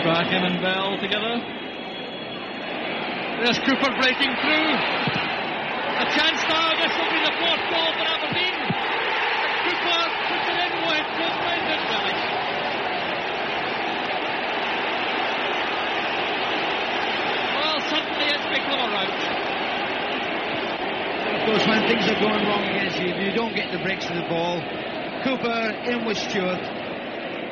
Strachan and Bell together. There's Cooper breaking through. A chance now. This will be the fourth goal for Aberdeen. Cooper puts it in with Brendan Willis. Well, suddenly it's become a rout. Of course, when things are going wrong against you, you don't get the breaks of the ball. Cooper in with Stewart.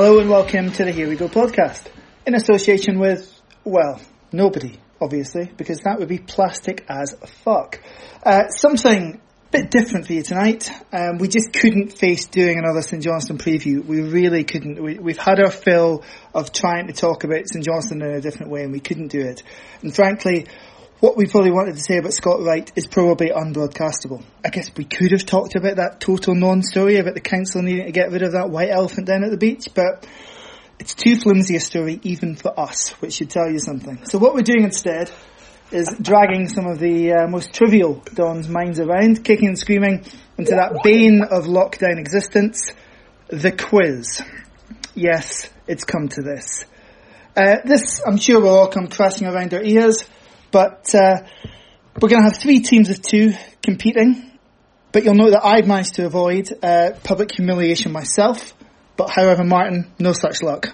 Hello and welcome to the Here We Go podcast in association with, well, nobody, obviously, because that would be plastic as fuck. Uh, something a bit different for you tonight. Um, we just couldn't face doing another St Johnstone preview. We really couldn't. We, we've had our fill of trying to talk about St Johnstone in a different way and we couldn't do it. And frankly, what we probably wanted to say about Scott Wright is probably unbroadcastable. I guess we could have talked about that total non-story about the council needing to get rid of that white elephant down at the beach, but it's too flimsy a story even for us, which should tell you something. So what we're doing instead is dragging some of the uh, most trivial Don's minds around, kicking and screaming into that bane of lockdown existence, the quiz. Yes, it's come to this. Uh, this, I'm sure, will all come crashing around our ears. But uh, we're going to have three teams of two competing. But you'll note that I've managed to avoid uh, public humiliation myself. But however, Martin, no such luck.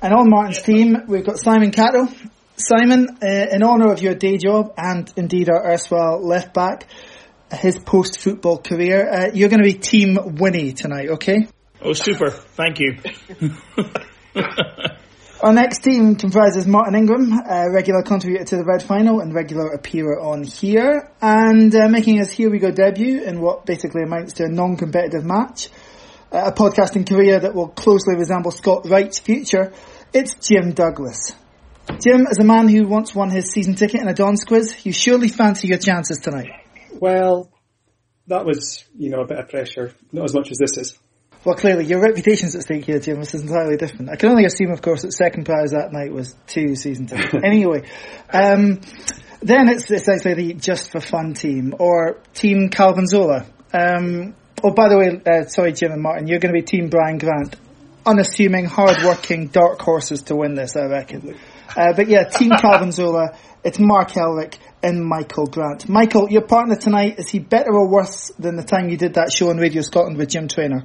And on Martin's team, we've got Simon Cato. Simon, uh, in honour of your day job and indeed our erstwhile left back, his post-football career, uh, you're going to be Team Winnie tonight, okay? Oh, super. Thank you. Our next team comprises Martin Ingram, a regular contributor to the Red Final and regular appearer on here, and uh, making his Here We Go debut in what basically amounts to a non-competitive match, uh, a podcasting career that will closely resemble Scott Wright's future. It's Jim Douglas. Jim, as a man who once won his season ticket in a Don's quiz, you surely fancy your chances tonight. Well, that was, you know, a bit of pressure. Not as much as this is. Well, clearly, your reputation's at stake here, Jim. This is entirely different. I can only assume, of course, that second prize that night was two season tickets. anyway, um, then it's essentially the just for fun team or Team Calvin Zola. Um, oh, by the way, uh, sorry, Jim and Martin, you're going to be Team Brian Grant. Unassuming, hard-working, dark horses to win this, I reckon. Uh, but yeah, Team Calvin Zola. It's Mark Elric and Michael Grant. Michael, your partner tonight is he better or worse than the time you did that show on Radio Scotland with Jim Traynor?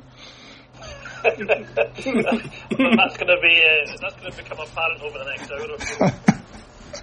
That's going to be uh, that's going to become apparent over the next hour or.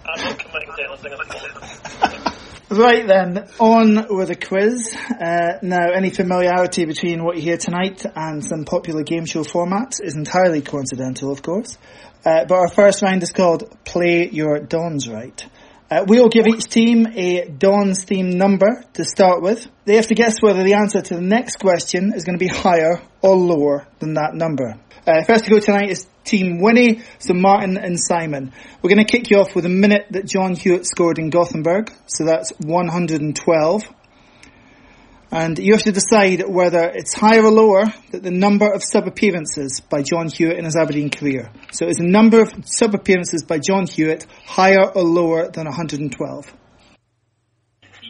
I'm not committing to anything. Right then, on with the quiz. Uh, now, any familiarity between what you hear tonight and some popular game show formats is entirely coincidental, of course. Uh, but our first round is called Play Your Dons Right. Uh, we'll give each team a Don's theme number to start with. They have to guess whether the answer to the next question is going to be higher or lower than that number. Uh, first to go tonight is Team Winnie, so Martin and Simon. We're going to kick you off with a minute that John Hewitt scored in Gothenburg, so that's 112. And you have to decide whether it's higher or lower than the number of sub-appearances by John Hewitt in his Aberdeen career. So is the number of sub-appearances by John Hewitt higher or lower than 112?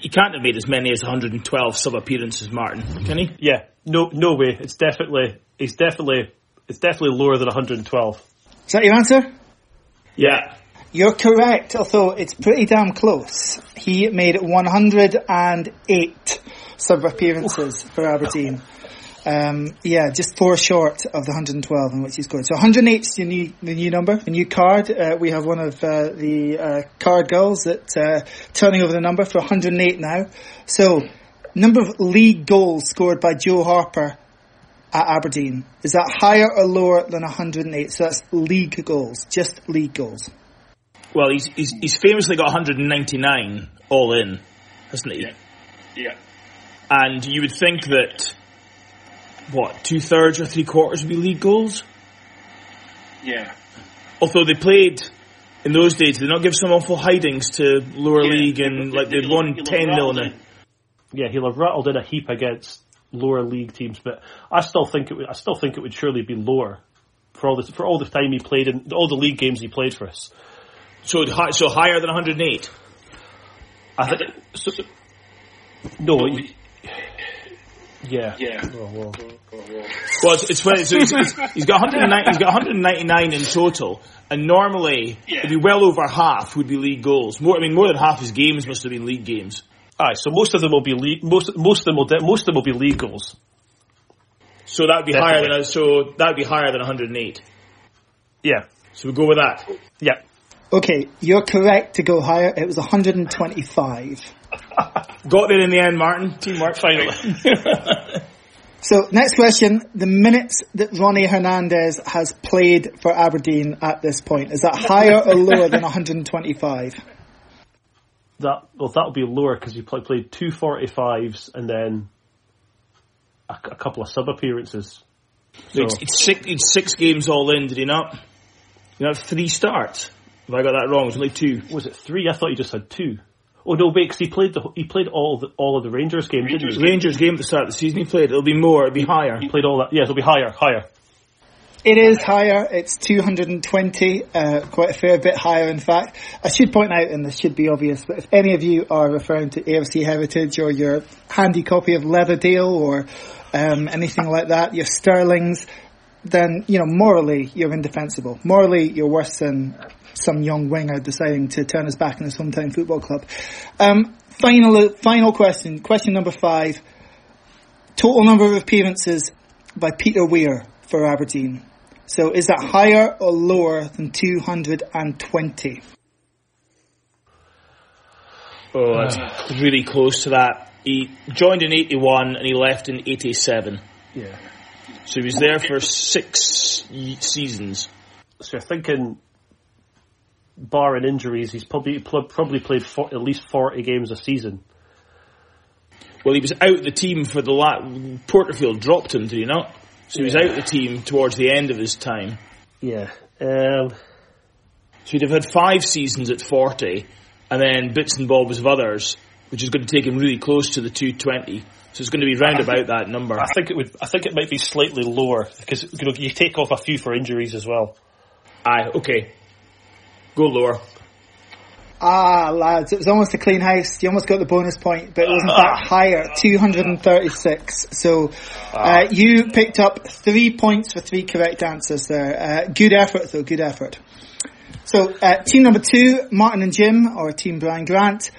He can't have made as many as 112 sub appearances, Martin, can he? Yeah, no, no way. It's definitely, it's definitely, it's definitely lower than 112. Is that your answer? Yeah. You're correct, although it's pretty damn close. He made 108 sub appearances for Aberdeen. Um, yeah, just four short of the 112 in which he scored. So 108 is the new, the new number, the new card. Uh, we have one of uh, the uh, card girls that uh, turning over the number for 108 now. So, number of league goals scored by Joe Harper at Aberdeen. Is that higher or lower than 108? So that's league goals, just league goals. Well, he's, he's, he's famously got 199 all in, hasn't he? Yeah. And you would think that what two thirds or three quarters would be league goals. Yeah. Although they played in those days, did they not give some awful hidings to lower Yeah, league and like they they'd won ten 0 rattled now. Yeah, he'll have rattled in a heap against lower league teams, but I still think it would, I still think it would surely be lower for all the for all the time he played in all the league games he played for us. So so higher than 108. I think so, no, he- yeah, Yeah. Oh, well. Oh, well, it's, it's funny. So he's, he's, he's got 109. He's got 199 in total, and normally Yeah. it'd be well over half would be league goals. More, I mean, more than half his games must have been league games. Aye, so most of them will be league, most most of them will de- most of them will be league goals. So that would be higher than so that would be higher than 108. Yeah, So we go with that. yeah. Okay, you're correct to go higher. It was 125. Got there in the end, Martin. Teamwork. Finally. So, next question. The minutes that Ronnie Hernandez has played for Aberdeen at this point, is that higher or lower than 125? That well, that'll be lower because he play, played two forty fives and then a, a couple of sub appearances. So It's, it's six, it's six games all in, did he not? You have three starts. Have I got that wrong? It was only two. was it three? I thought you just had two. Oh no, wait, because he played the he played all the all of the Rangers games, didn't he? Rangers game at the start of the season he played. It'll be more. It'll be higher. He played all that. Yeah, it'll be higher, higher. It is higher. It's 220, uh, quite a fair bit higher, in fact. I should point out, and this should be obvious, but if any of you are referring to AFC Heritage or your handy copy of Leatherdale or um, anything like that, your Sterlings, then, you know, morally, you're indefensible. Morally, you're worse than some young winger deciding to turn his back on his hometown football club. Um, final, final question, question number five. Total number of appearances by Peter Weir for Aberdeen. So is that higher or lower than 220? Oh, that's really close to that. He joined in 81 and he left in 87. Yeah. So he was there for six seasons. So you're thinking, barring injuries, he's probably probably played for, at least forty games a season. Well, he was out the team for the la Porterfield dropped him, did he not? So he was out the team towards the end of his time. Yeah. Um, So he'd have had five seasons at 40 and then bits and bobs of others, which is going to take him really close to the 220. So it's going to be round about that number. I think it would. I think it might be slightly lower because you know you take off a few for injuries as well. Aye, okay. Go lower. Ah, lads, it was almost a clean house. You almost got the bonus point, but it was in fact higher, 236. So, uh, you picked up three points for three correct answers there. Uh, good effort though, good effort. So, uh, team number two, Martin and Jim, or team Brian Grant.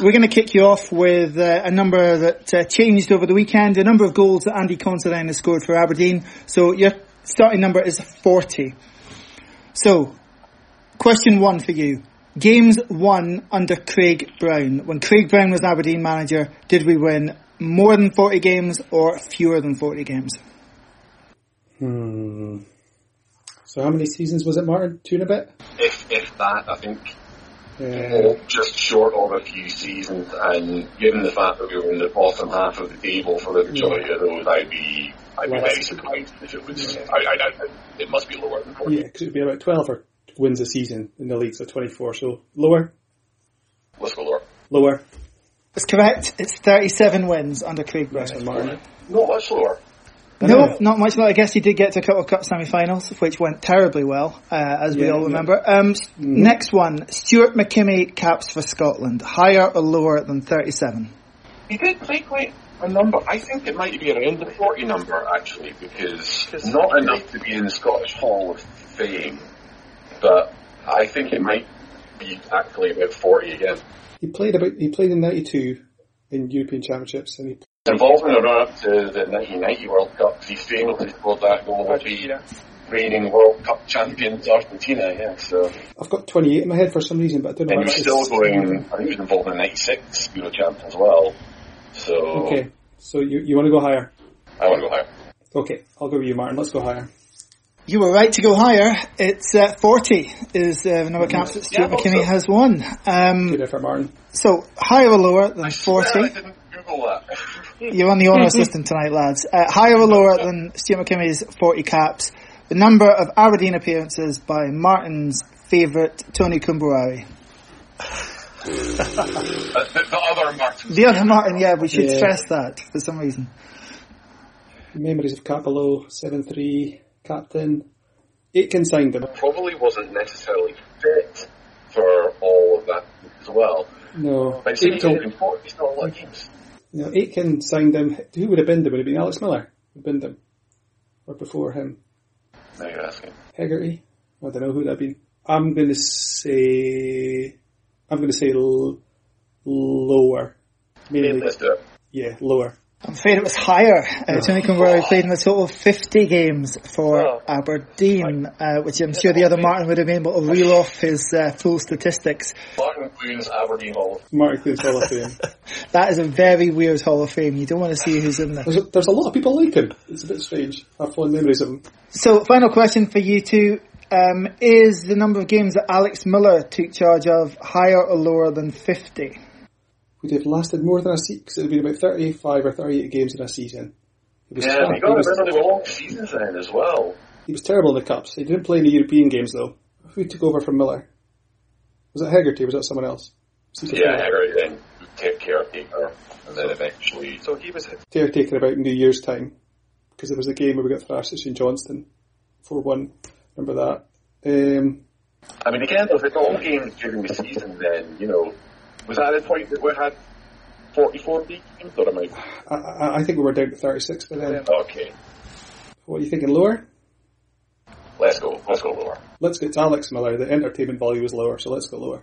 We're going to kick you off with uh, a number that uh, changed over the weekend, a number of goals that Andy Considine has scored for Aberdeen. So your starting number is 40. So, question one for you. Games won under Craig Brown. When Craig Brown was Aberdeen manager, did we win more than 40 games or fewer than 40 games? Hmm. So how many seasons was it, Martin? Two and a bit? If if that, I think Yeah. just short of a few seasons, and given the fact that we were in the bottom half of the table for the majority of those, I'd be I'd be very surprised if it was. I, I, I, it must be lower than forty. Yeah, because it would be about 12 or wins a season in the league, so 24. So lower, Let's go lower. lower. That's correct. It's 37 wins under Craig Brown. That's Martin. Not much lower. No, not much. Lower I guess he did get to a couple of cup semi-finals, which went terribly well, uh, as we Yeah, all yeah. remember. Um, s- Next one, Stuart McKimmie caps for Scotland. Higher or lower than 37? He did play quite a number. I think it might be around the 40 number, actually, because not enough to be in the Scottish Hall of Fame, but I think it might be actually about 40 again. He played about. He played in '92 in European Championships, and he Involved in a run up to the 1990 World Cup, 'cause he famously scored that goal with the reigning World Cup champions Argentina, yeah, so I've got 28 in my head for some reason, but I don't know. and why he was still is. going, I think he was involved in the 96 Euro champ as well, so Okay, so you you want to go higher? I want to go higher. Okay, I'll go with you, Martin. Let's go higher. You were right to go higher. It's uh, 40 is uh, the number of caps that Stuart Yeah, I thought McKimmie so. has won. Um, Good effort, Martin. so higher or lower than I swear 40? I didn't Google Google that. You're on the honor system tonight, lads. Uh, higher or lower than Stuart McKimmie's 40 caps? The number of Aberdeen appearances by Martin's favourite Tony Kombouaré. Uh, the, the other Martin. The other Martin, yeah, we should Yeah. stress that for some reason. Memories of Capello, 7-3, captain. Aitken signed him. Probably wasn't necessarily fit for all of that as well. No. But he's Aitken, only been 40, he's not a lot of games. no, Aitken signed him. Who would have been him? Would it have been Alex Miller? Who binned him? Or before him? Now you're asking. Hegarty? I don't know who that'd been. I'm going to say... I'm going to say l- lower. Mainly, Let's do it. yeah, lower. I'm afraid it was higher. Uh, Tony Kombouaré played in a total of 50 games for Oh. Aberdeen, uh, which I'm sure the other Martin would have been able to reel off his uh, full statistics. Martin Queen's Aberdeen Hall. Martin Clunes Hall of Fame. That is a very weird Hall of Fame. You don't want to see who's in there. There's a, there's a lot of people like him. It's a bit strange. I have fond memories of him. So, final question for you two. Um, is the number of games that Alex Miller took charge of higher or lower than 50? Would have lasted more than a season, because it would have been about 35 or 38 games in a season. He was, Yeah, crap. he he, got was, a really long seasons then as well. he was terrible in the Cups. He didn't play any European games though. Who took over from Miller? Was it Hegarty or was that someone else? Was he Yeah, before? Harry then take caretaker, and then eventually. So he was. Caretaker about New Year's time. Because there was a game where we got thrashed at St Johnstone. 4-1. Remember that? Um, I mean, again, if it's all games during the season, then you know, was that the point that we had forty-four league games? Or am I? I, I, think we were down to 36 by then. Okay, What are you thinking, lower? let's go. Let's go lower. Let's get to Alex Miller. The entertainment value is lower, so let's go lower.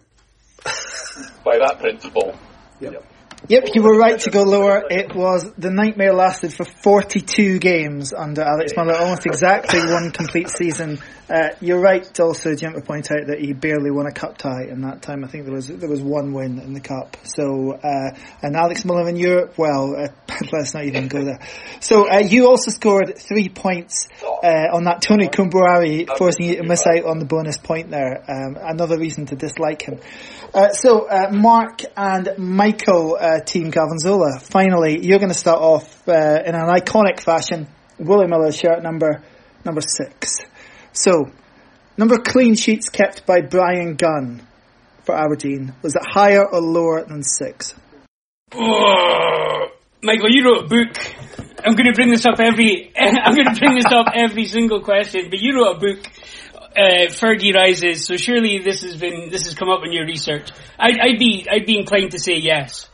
By that principle. Yep. Yep, you were right to go lower. It was the nightmare lasted for 42 games under Alex Miller, almost exactly one complete season. Uh, you're right also, Jim, to point out that he barely won a cup tie in that time. I think there was there was one win in the cup. So, uh, and Alex Miller in Europe, well, uh, let's not even go there. So, uh, you also scored three points uh, on that Tony Kombouaré, forcing you to miss out on the bonus point there. Um, another reason to dislike him. Uh, so, uh, Mark and Michael, Team Calvin Zola, finally, you're going to start off uh, in an iconic fashion. Willie Miller shirt number number six. So, number clean sheets kept by Bryan Gunn for Aberdeen was it higher or lower than six? Oh, Michael, you wrote a book. I'm going to bring this up every. I'm going to bring this up every single question. But you wrote a book, uh, Fergie Rises. So surely this has been this has come up in your research. I'd, I'd be I'd be inclined to say yes,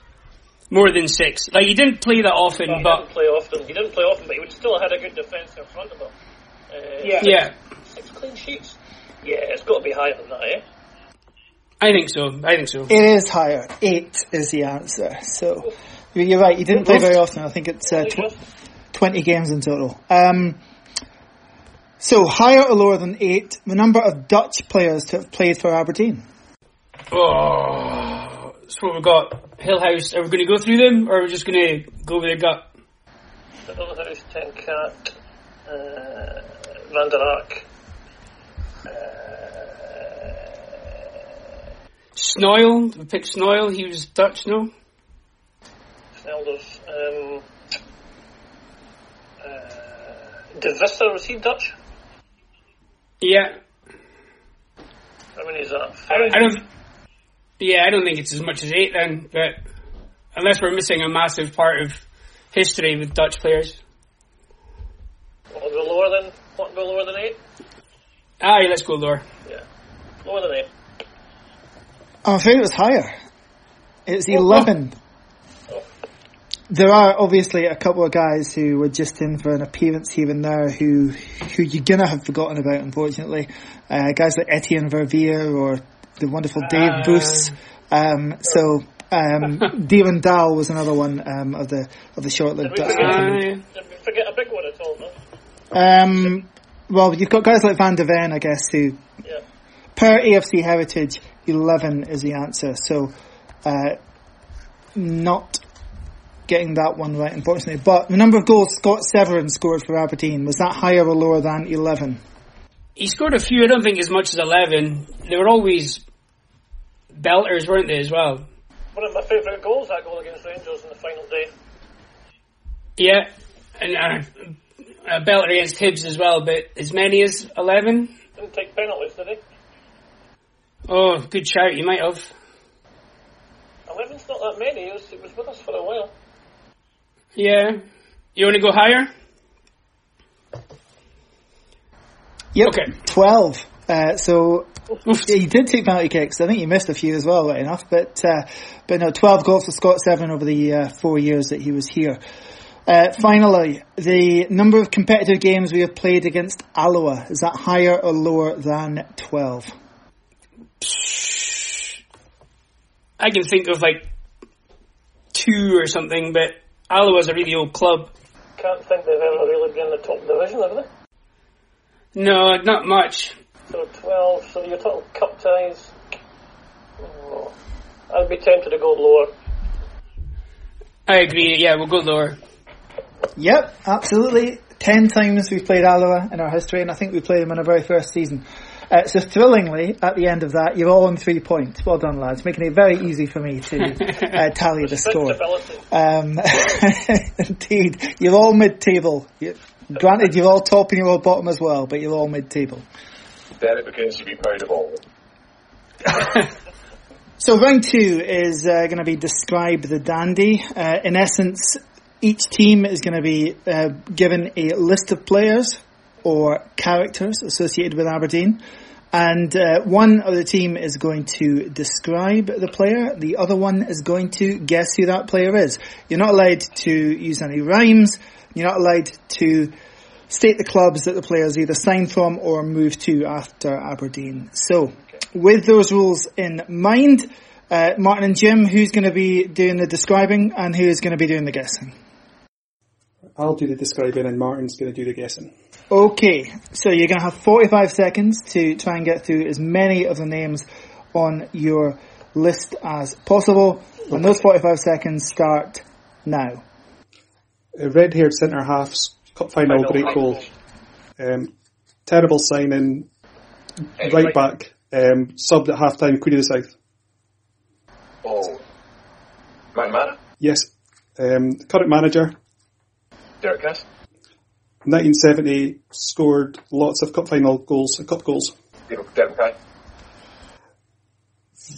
more than six. Like he didn't play that often, He but didn't play often. He didn't play often, but he would still have had a good defence in front of him. Uh, yeah, yeah, Six clean sheets. Yeah, it's got to be higher than that, eh? I think so. I think so. It is higher. Eight is the answer. So, you're you're right. He didn't play very often. I think it's uh, tw- 20 games in total. Um, so, higher or lower than eight, the number of Dutch players to have played for Aberdeen. Oh, that's what we've got. Gillhaus. Are we going to go through them, or are we just going to go with a gut? Gillhaus, Ten Caat, uh, Van der Ark. Snoil. We picked Snoil. He was Dutch, no? Snelders. Um, uh, De Visser, was he Dutch? Yeah. How many is that? I don't. Yeah, I don't think it's as much as eight then, but unless we're missing a massive part of history with Dutch players. What, go lower than, what, go lower than eight? Aye, let's go lower. Yeah. Lower than eight. I think it was higher. It's 11. There are obviously a couple of guys who were just in for an appearance here and there who who you're gonna have forgotten about, unfortunately. Uh, guys like Etienne Verveer or the wonderful Dave Uh. Um, so um, Devon Dow was another one um, of the of the short-lived Dutch forget, forget a big one at all, no? Um, well, you've got guys like Van der Ven, I guess, who Yeah. per AFC Heritage, 11 is the answer. So, uh, not getting that one right, unfortunately. But the number of goals Scott Severin scored for Aberdeen, was that higher or lower than 11? He scored a few. I don't think as much as eleven. They were always belters, weren't they? As well. One of my favourite goals, that goal against Rangers in the final day. Yeah, and uh, a belter against Hibs as well, but as many as 11? Didn't take penalties, did he? Oh, good shout, you might have. 11's not that many. It was, he was with us for a while. Yeah. You want to go higher? Yep. Okay. 12. Uh, so yeah, he did take penalty kicks. I think he missed a few as well, right enough. But uh, but no, 12 goals for Scott Severin over the uh, four years that he was here. Uh, finally, the number of competitive games we have played against Alloa is that higher or lower than 12? I can think of like two or something, but Alloa's a really old club. Can't think they've ever really been in the top division, have they? No, not much. So 12, so your total cup ties. Oh, I'd be tempted to go lower. I agree. Yeah, we'll go lower. Yep, absolutely. Ten times we've played Alloa in our history, and I think we played them in our very first season. Uh, so thrillingly, at the end of that, you're all on three points. Well done, lads, making it very easy for me to uh, tally the score. Um, indeed, you're all mid-table. You- Granted, you're all top and you're all bottom as well, but you're all mid-table. Then it begins to be proud of all. So round two is uh, going to be describe the dandy. Uh, in essence, each team is going to be uh, given a list of players or characters associated with Aberdeen, and uh, one of the team is going to describe the player. The other one is going to guess who that player is. You're not allowed to use any rhymes. You're not allowed to state the clubs that the players either signed from or moved to after Aberdeen. So, with those rules in mind, uh, Martin and Jim, who's going to be doing the describing and who is going to be doing the guessing? I'll do the describing and Martin's going to do the guessing. Okay, so you're going to have 45 seconds to try and get through as many of the names on your list as possible. And those 45 seconds start now. A red-haired centre half's cup final, Final great goal. Um, terrible signing, Eddie right Wright. back, um, subbed at half time, Queen of the South. Oh. McMahon. Yes. Um, current manager, Derek Cass. 1970, scored lots of cup final goals, uh, cup goals. Cass.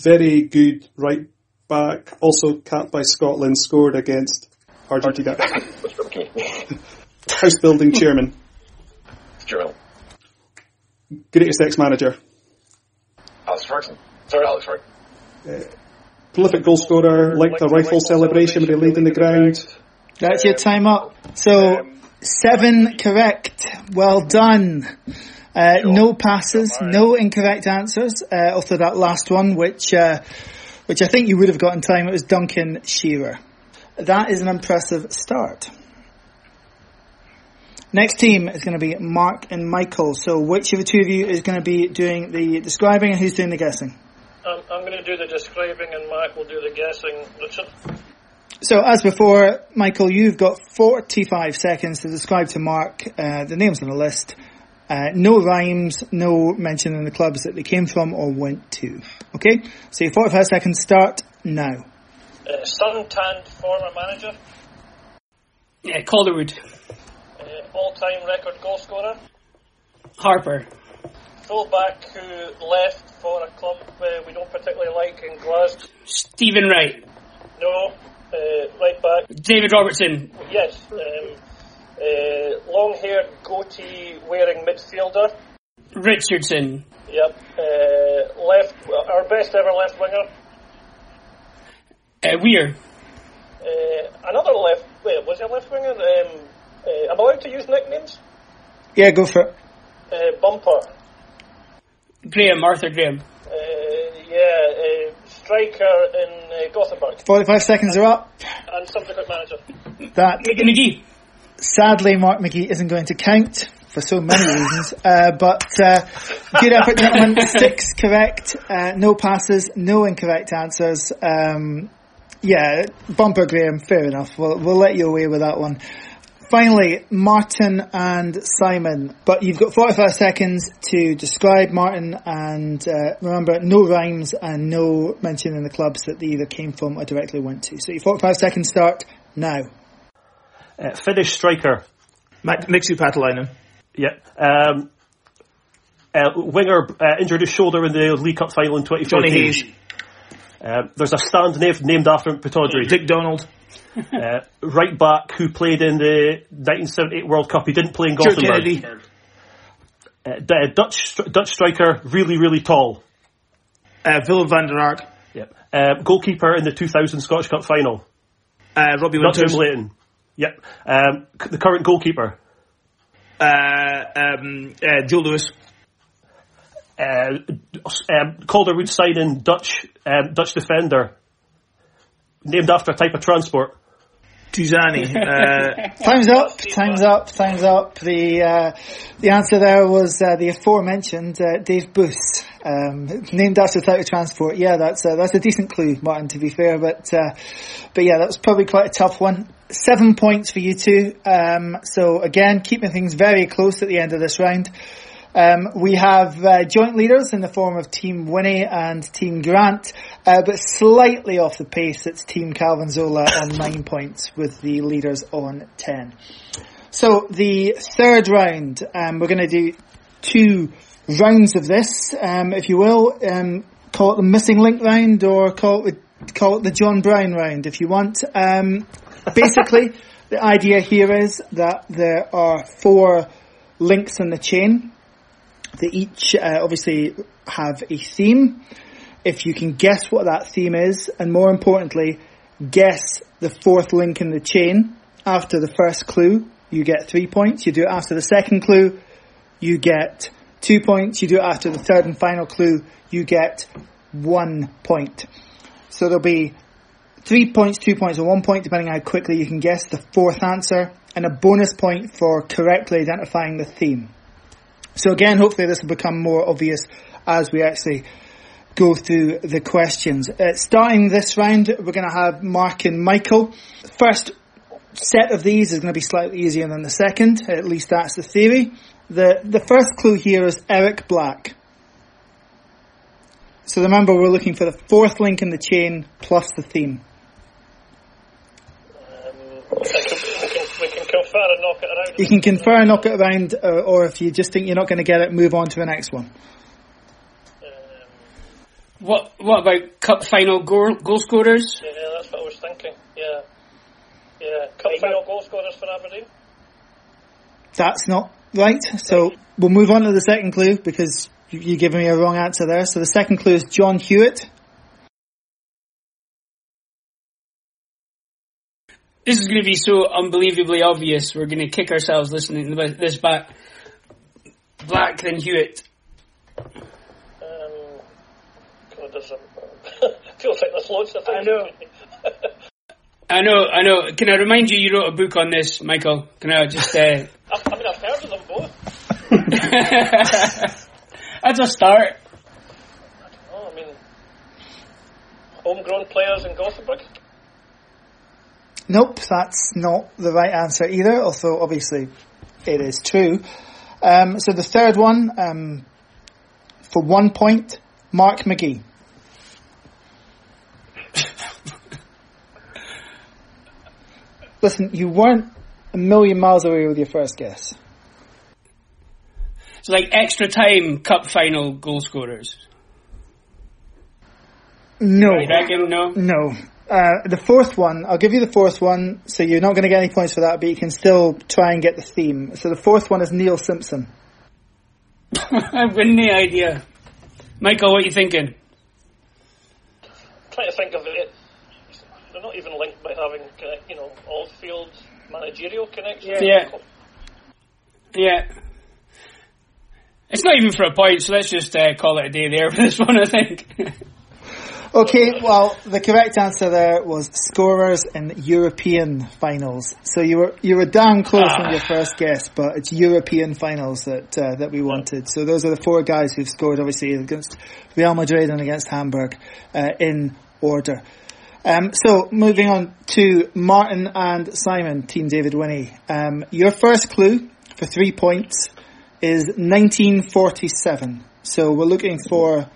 Very good right back, also capped by Scotland, scored against Argentina. What's? House building chairman, Stuart. greatest ex-manager, Alex Ferguson. Sorry, Alex Ferguson. prolific goal scorer, liked a rifle celebration when he laid in the ground. That's your time up. So, seven correct. Well done. Uh, no passes, no incorrect answers, uh, after that last one, which, uh, which I think you would have got in time. It was Duncan Shearer. That is an impressive start. Next team is going to be Mark and Michael. So which of the two of you is going to be doing the describing and who's doing the guessing? I'm, I'm going to do the describing and Mark will do the guessing. Richard? So as before, Michael, you've got 45 seconds to describe to Mark uh, the names on the list. Uh, no rhymes, no mention in the clubs that they came from or went to. Okay? So your 45 seconds start now. Uh, sun-tanned former manager. Yeah, Calderwood. All-time record goal scorer. Harper. Fullback who left for a club uh, we don't particularly like in Glasgow. Stephen Wright. No. Uh, right back. David Robertson. Yes. Um, uh, long-haired, goatee-wearing midfielder. Richardson. Yep. Uh, left. Our best ever left winger. Uh, Weir. Uh, another left. Wait, was he a left winger? Um, uh, I'm allowed to use nicknames. Yeah, go for it. Uh, bumper. Graham. Arthur Graham. Uh, yeah. Uh, striker in uh, Gothenburg 45 seconds are up. and subsequent manager. That, McGhee. sadly, Mark McGhee isn't going to count for so many reasons. Uh, but uh, good effort, gentlemen. Six correct, uh, no passes, no incorrect answers. Um, yeah, bumper Graham, fair enough. We'll, we'll let you away with that one. Finally, Martin and Simon. But you've got 45 seconds to describe Martin and uh, remember, no rhymes and no mention in the clubs that they either came from or directly went to. So your 45 seconds start now. Uh, Finnish striker. Mac- Mixu Paatelainen. Yeah. Um, uh, winger uh, injured his shoulder in the League Cup final in 2014. Johnny Hayes. Um, there's a stand named, named after him, Pataudry. Dick Donald. Uh, right back who played in the 1978 World Cup. He didn't play in Gothenburg. Uh, Dutch Dutch striker, really really tall. Uh, Willem van der Ark. Yep. Uh, goalkeeper in the 2000 Scottish Cup final. Uh, Robbie Not Jim Winters. Leighton. Yep. Um, c- the current goalkeeper. Uh, um, uh, Joe Lewis. Uh, um, Calderwood signing Dutch um, Dutch defender. Named after a type of transport. Touzani. Uh, Time's up. Time's up. Time's up. The uh, the answer there was uh, the aforementioned uh, Dave Boos, um, named after the transport. Yeah, that's uh, that's a decent clue, Martin. To be fair, but uh, but yeah, that was probably quite a tough one. Seven points for you two. Um, so again, keeping things very close at the end of this round. Um, we have uh, joint leaders in the form of Team Winnie and Team Grant, uh, but slightly off the pace. It's Team Calvin Zola on nine points, with the leaders on ten. So the third round, um, we're going to do two rounds of this, um, if you will. Um, call it the missing link round, or call it call it the John Brown round, if you want. Um, basically, the idea here is that there are four links in the chain. They each uh, obviously have a theme. If you can guess what that theme is, and more importantly, guess the fourth link in the chain after the first clue, you get three points. You do it after the second clue, you get two points. You do it after the third and final clue, you get one point. So there'll be three points, two points, and one point depending on how quickly you can guess the fourth answer, and a bonus point for correctly identifying the theme. So again, hopefully this will become more obvious as we actually go through the questions. Uh, starting this round, we're going to have Mark and Michael. First set of these is going to be slightly easier than the second. At least that's the theory. The the first clue here is Eric Black. So remember, we're looking for the fourth link in the chain plus the theme. Um, we, can, we, can, we can confer and knock it around. You can confer and knock it around, uh, or if you just think you're not going to get it, move on to the next one. What What about cup final goal, goal scorers? Yeah, that's what I was thinking. Yeah. Yeah. Cup final goal scorers for Aberdeen. That's not right. So we'll move on to the second clue because you- you're giving me a wrong answer there. So the second clue is John Hewitt. This is going to be so unbelievably obvious. We're going to kick ourselves listening to this back. Black then Hewitt. Um, God, there's a, feels like there's loads of things. I know. I know, I know. Can I remind you, you wrote a book on this, Michael? Can I just? Uh, I, I mean, I've heard of them both. that's a start. Oh, I mean, homegrown players in Gothenburg. Nope, that's not the right answer either, although obviously it is true. Um, so the third one, um, for one point, Mark McGhee. Listen, you weren't a million miles away with your first guess. It's like extra time cup final goal scorers. No. Reckon? No. No. Uh, the fourth one, I'll give you the fourth one, so you're not going to get any points for that, but you can still try and get the theme. So the fourth one is Neil Simpson. I've got no idea. Michael, what are you thinking? trying to think of it. They're not even linked by having, uh, you know, all-field managerial connections. Yeah. Yeah. It's not even for a point, so let's just uh, call it a day there for this one, I think. Okay, well, the correct answer there was scorers in European finals. So you were you were damn close on your first guess, but it's European finals that uh, that we wanted. So those are the four guys who've scored, obviously against Real Madrid and against Hamburg, uh, in order. Um, so moving on to Martin and Simon, Team David Winnie. Um, your first clue for three points is 1947. So we're looking for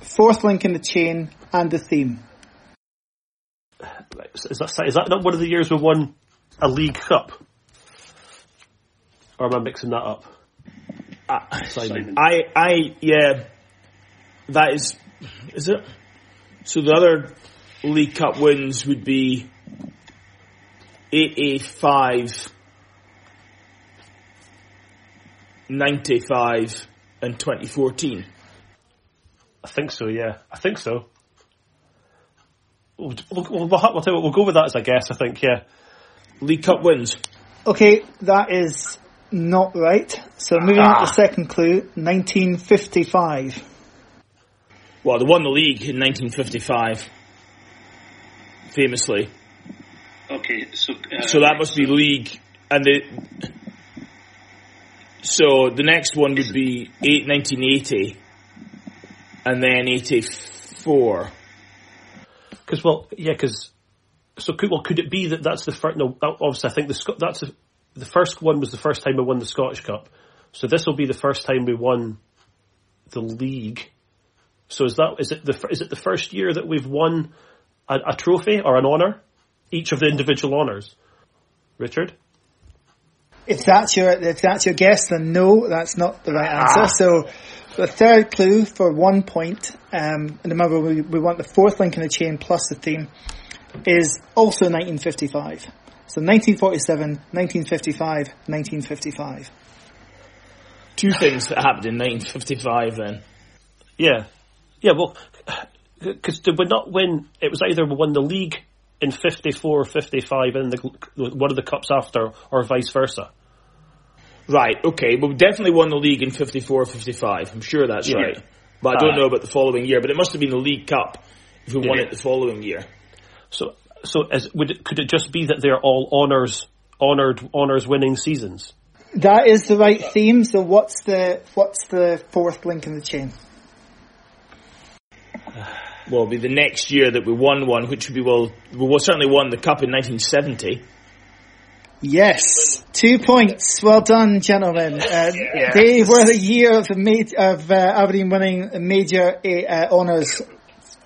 fourth link in the chain and the theme. Is that is that not one of the years we won a League Cup? Or am I mixing that up? Uh, Simon. I, I, yeah, that is, is it? So the other League Cup wins would be 85, 95, and 2014. I think so, yeah. I think so. We'll, we'll, we'll, we'll, we'll, we'll go with that as a guess, I think, yeah. League Cup wins. Okay, that is not right. So moving on to the second clue, 1955. Well, they won the league in 1955, famously. Okay, so uh, So that must be league, and the so the next one would be eight, 1980, and then 84. Because, well, yeah, because, so could, well, could it be that that's the first, no, obviously I think the, that's the, the first one was the first time we won the Scottish Cup. So this will be the first time we won the league. So is that, is it the, is it the first year that we've won a, a trophy or an honour? Each of the individual honours? Richard? If that's your if that's your guess, then no, that's not the right answer. So the third clue for one point, um, and remember we, we want the fourth link in the chain plus the theme, is also 1955. So 1947, 1955, 1955. Two things that happened in 1955 then. Yeah. Yeah, well, because did we not win? It was either we won the league in 54 or 55 and the, one of the cups after, or vice versa. Right, okay, but we definitely won the league in 54, 55. I'm sure that's Yeah. right. But I don't Aye. know about the following year, but it must have been the League Cup if we won Yeah. it the following year. So, so is, would it, could it just be that they're all honours, honoured, honours winning seasons? That is the right theme. So what's the what's the fourth link in the chain? Well, it'll be the next year that we won one, which we will, we will certainly won the Cup in 1970. Yes, two points. Well done, gentlemen. Uh, They were the year of the ma- of uh, Aberdeen winning major uh, honours.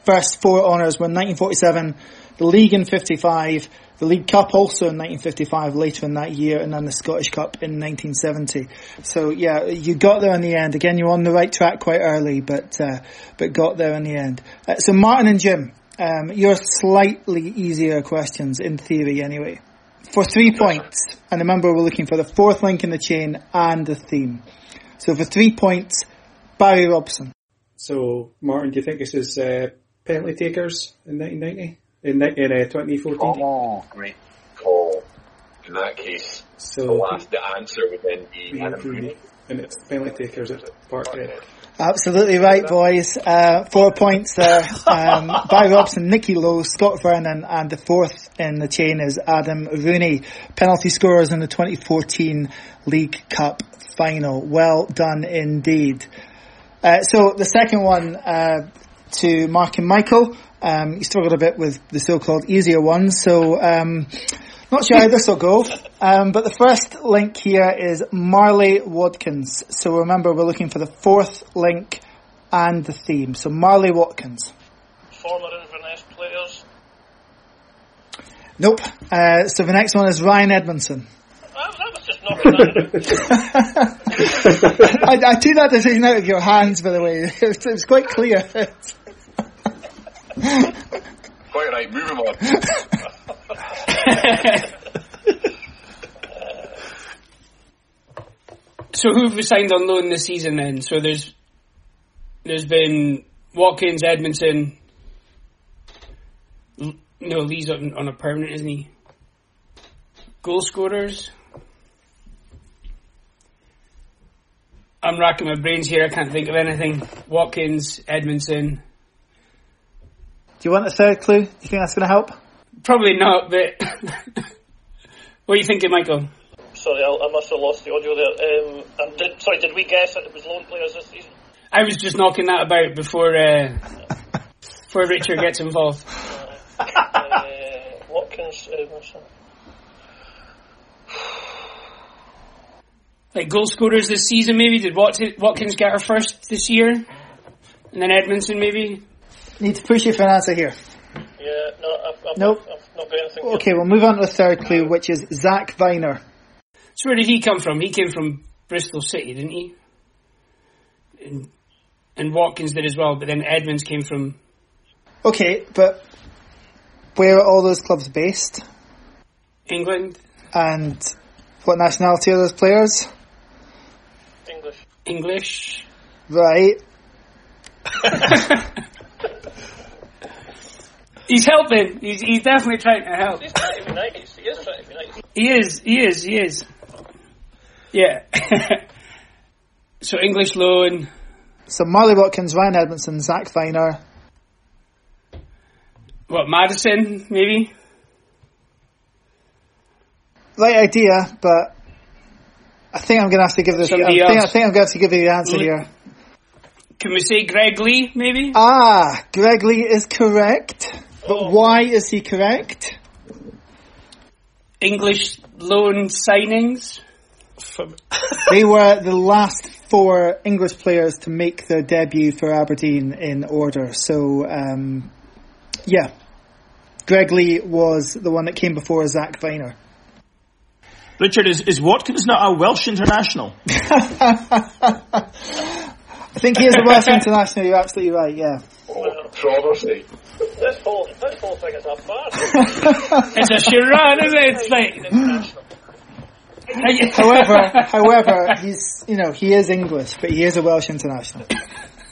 First four honours were 1947, the league in 55, the League Cup also in 1955 later in that year, and then the Scottish Cup in 1970. So yeah, you got there in the end. Again, you were on the right track quite early, but uh, but got there in the end. Uh, so Martin and Jim, um, your slightly easier questions in theory, anyway for three points. And remember, we're looking for the fourth link in the chain and the theme. So for three points, Barry Robson. So, Martin, do you think this is uh, penalty takers in 1990? In, in uh, 2014? Oh, great call. In that case, the So, last the answer would then be Adam Rooney. And it's penalty takers at Parkhead. Absolutely right, boys. Uh, four points there. Um, Barry Robson, Nicky Low, Scott Vernon, and the fourth in the chain is Adam Rooney. Penalty scorers in the 2014 League Cup final. Well done indeed. Uh, so the second one uh, to Mark and Michael. Um, you struggled a bit with the so-called easier ones, so um, not sure how this will go. Um, but the first link here is Marley Watkins. So remember, we're looking for the fourth link and the theme. So Marley Watkins. Former Inverness players. Nope. Uh, so the next one is Ryan Edmondson. That, that was just knocking that. I, I took that decision out of your hands, by the way. It was, it was quite clear. Quite right, move him on. So who have we signed on loan this season then? So there's there's been Watkins, Edmondson. No, Lee's on, on a permanent, isn't he? Goal scorers. I'm racking my brains here. I can't think of anything. Watkins, Edmondson. Do you want a third clue? Do you think that's going to help? Probably not, but what are you thinking, Michael? Sorry, I, I must have lost the audio there. Um, and did, sorry, did we guess that it was loan players this season? I was just knocking that about before uh, before Richard gets involved. uh, Watkins, Edmondson. Like goal scorers this season, maybe did Watkins get her first this year, and then Edmondson maybe. Need to push you for an answer here. Yeah, no, I've, I've, Nope. I've Not got anything. Okay, we'll move on to the third clue, which is Zak Vyner. So where did he come from? He came from Bristol City, didn't he? And, and Watkins did as well, but then Edmonds came from Okay, but where are all those clubs based? England, And what nationality are those players? English. English. Right. He's helping. He's, he's definitely trying to help. He's trying to be nice. He is trying to be nice. He is. He is. He is. Yeah. so English loan. So Marley Watkins, Ryan Edmondson, Zak Vyner. What Madison? Maybe. Right idea, but I think I'm going to have to give this. I think, I think I'm going to have to give you the answer Li- here. Can we say Greg Leigh? Maybe. Ah, Greg Leigh is correct. But Oh. why is he correct? English loan signings. They were the last four English players to make their debut for Aberdeen in order. So, um, yeah. Greg Leigh was the one that came before Zak Vyner. Richard, is, is Watkins not a Welsh international? I think he is the worst international, you're absolutely right, yeah. Controversy. This whole this whole thing is a farce. It's a charade, isn't it? It's like. however, however, he's, you know, he is English, but he is a Welsh international.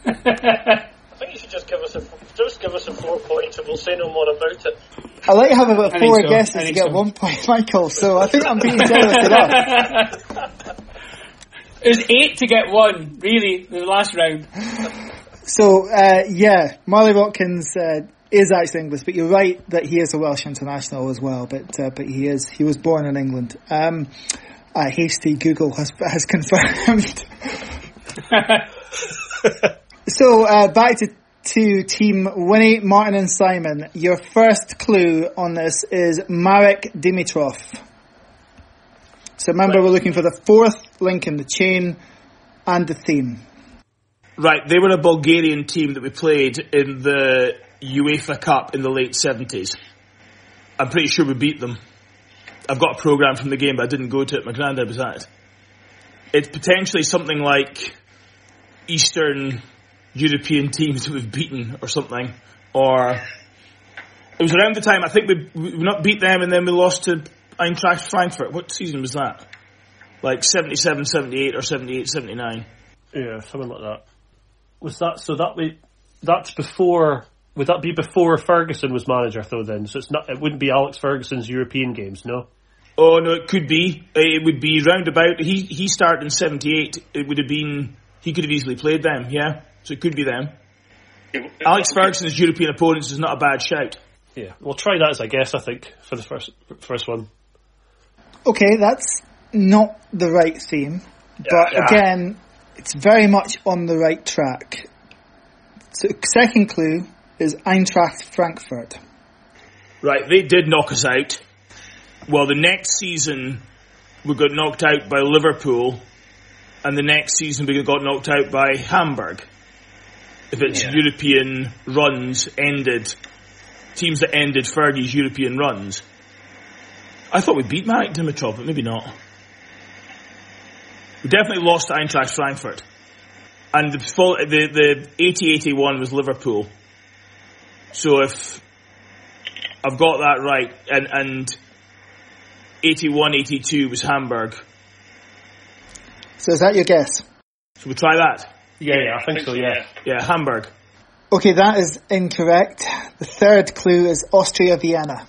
I think you should just give us a just give us a four points and we'll say no more about it. I like having about four so. guesses to get so. one point, Michael, so I think I'm being generous enough. It was eight to get one, really, the last round. So, uh, yeah, Marley Watkins, uh, is actually English, but you're right that he is a Welsh international as well, but, uh, but he is, he was born in England. Um, uh, hasty Google has, has confirmed. so, uh, back to, to team Winnie, Martin and Simon. Your first clue on this is Marek Dimitrov. So remember, we're looking for the fourth link in the chain and the theme. Right, they were a Bulgarian team that we played in the UEFA Cup in the late 70s. I'm pretty sure we beat them. I've got a programme from the game, but I didn't go to it. My granddad was at it. It's potentially something like Eastern European teams that we've beaten or something. Or it was around the time, I think we, we not beat them and then we lost to Eintracht Frankfurt. What season was that? Like 77, 78 or 78, 79. yeah, something like that. Was that so? That way, that's before. Would that be before Ferguson was manager though? Then, so it's not. It wouldn't be Alex Ferguson's European games, no. Oh no, it could be. Eh, it would be roundabout. He he started in '78. It would have been. He could have easily played them. Yeah, so it could be them. Alex Ferguson's European opponents is not a bad shout. Yeah, we'll try that as I guess. I think for the first first one. Okay, that's not the right theme, but Yeah. again, it's very much on the right track. So, second clue is Eintracht Frankfurt. Right, they did knock us out. Well, the next season we got knocked out by Liverpool, and the next season we got knocked out by Hamburg. If its Yeah. European runs ended, teams that ended Fergie's European runs. I thought we beat Marek Dimitrov, but maybe not. We definitely lost to Eintracht Frankfurt. And the, full, the, the 80-81 was Liverpool. So if I've got that right, and, and 81-82 was Hamburg. So is that your guess? Should we try that? Yeah, yeah, I think so. Yeah. Yeah, Hamburg. Okay, that is incorrect. The third clue is Austria Vienna.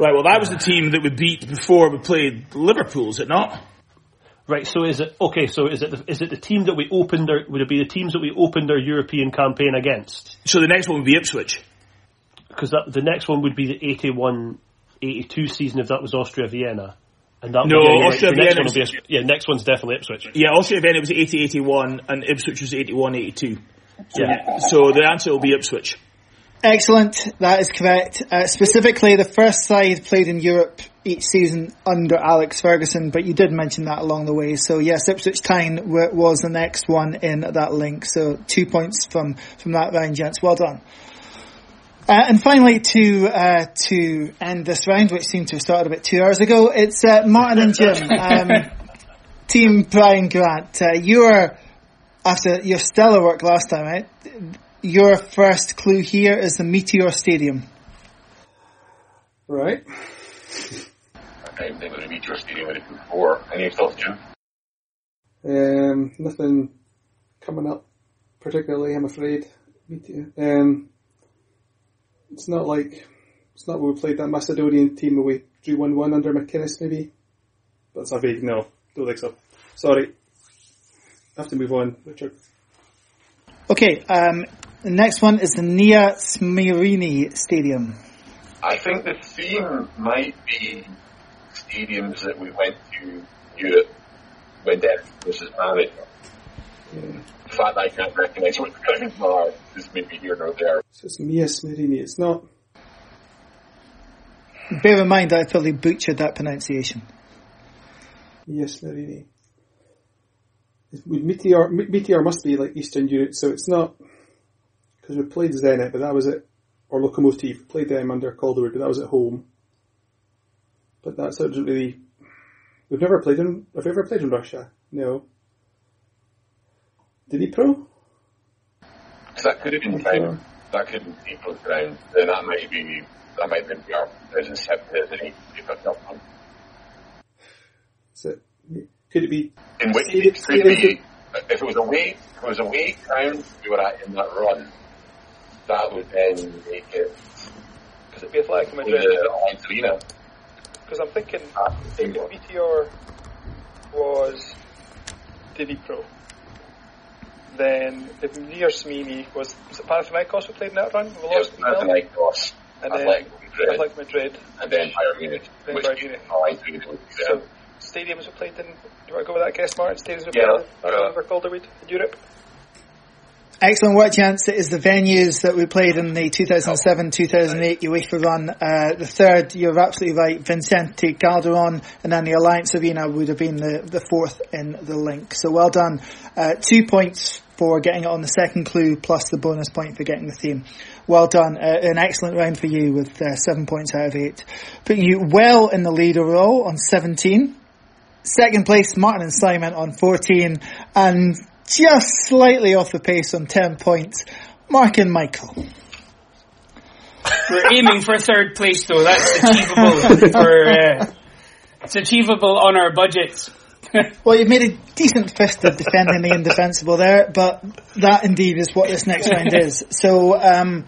Right, well that was the team that we beat before we played Liverpool, is it not? Right. So is it okay? So is it the, is it the team that we opened our? Would it be the teams that we opened our European campaign against? So the next one would be Ipswich. Because the next one would be the 81-82 season if that was Austria Vienna. And that No, yeah, Austria the next Vienna be yeah. Next one's definitely Ipswich. Yeah, Austria Vienna was 80-81 and Ipswich was 81-82. So, Yeah. so the answer will be Ipswich. Excellent, that is correct. Uh, specifically, the first side played in Europe each season under Alex Ferguson, but you did mention that along the way. So yes, Ipswich Town wa- was the next one in that link. So two points from from that round, gents. Well done. Uh, and finally, to uh, to end this round, which seemed to have started about two hours ago, it's uh, Martin and Jim, um, Team Brian Grant. Uh, you were after your stellar work last time, right? Your first clue here is the Meteor Stadium. Right. I don't think it was a Meteor Stadium before. Any thoughts, Jim? Um, nothing coming up particularly, I'm afraid. Meteor. Um, it's not like it's not where we played that Macedonian team where we drew one one under McInnes maybe. That's a vague no. Don't think so. Sorry. have to move on, Richard. Okay, um, the next one is the Nia Smirini Stadium. I think the theme might be stadiums that we went to Europe when Derek was his manager. Yeah. The fact that I can't recognise what the grounds are is maybe here nor there. So it's Mia Smirini. It's not. Bear in mind that I probably butchered that pronunciation. Mia Smirini. Meteor, Meteor must be like Eastern Europe, so it's not because we played Zenit, but that was it, or Lokomotiv. Played them under Calderwood, but that was at home. But that's not really. We've never played in. Have we ever played in Russia? No. Did he pro? That could have been time. That could have been April's ground. Then that might be that might have been our 2007 that he picked up on. So, could it be? In which it could be, if it was away, if it was away ground we were at in that run, that would then make it. Could it be Athletic Madrid? The Allianz Arena. Because I'm thinking, if Meteor was Dnipro, then if Near Smini was, was it Panathinaikos who played in that run? We lost yeah, Panathinaikos, and then Athletic Madrid, Athletic Madrid, and then Bayern Munich, then Bayern Munich. So stadiums we played in. Do you want to go with that guess, Martin? Stadiums we Yeah, played in uh, under Calderwood in Europe. Excellent work, Chance. It is the venues that we played in the 2007-2008 UEFA run. Uh, the third, you're absolutely right, Vincente Calderon, and then the Allianz Arena would have been the, the fourth in the link. So well done. Uh, two points for getting it on the second clue, plus the bonus point for getting the theme. Well done. Uh, an excellent round for you with uh, seven points out of eight. Putting you well in the lead overall on 17. Second place, Martin and Simon on 14. And just slightly off the pace on 10 points, Mark and Michael. We're aiming for third place though. That's achievable for, uh, it's achievable on our budgets. Well, you've made a decent fist of defending the indefensible there, but that indeed is what this next round is. So, um,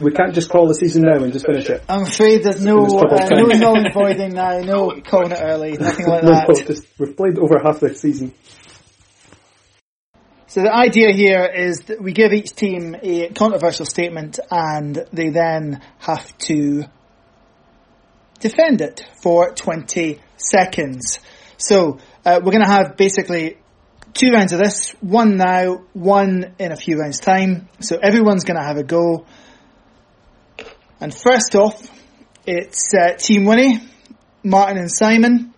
We can't just call the season now and just finish it. I'm afraid there's no, It's trouble uh, no null and voiding now, no calling it early, nothing like No, that. just, we've played over half the season. So the idea here is that we give each team a controversial statement and they then have to defend it for 20 seconds. So uh, we're going to have basically two rounds of this, one now, one in a few rounds time. So everyone's going to have a go. And first off, it's uh, Team Winnie, Martin and Simon.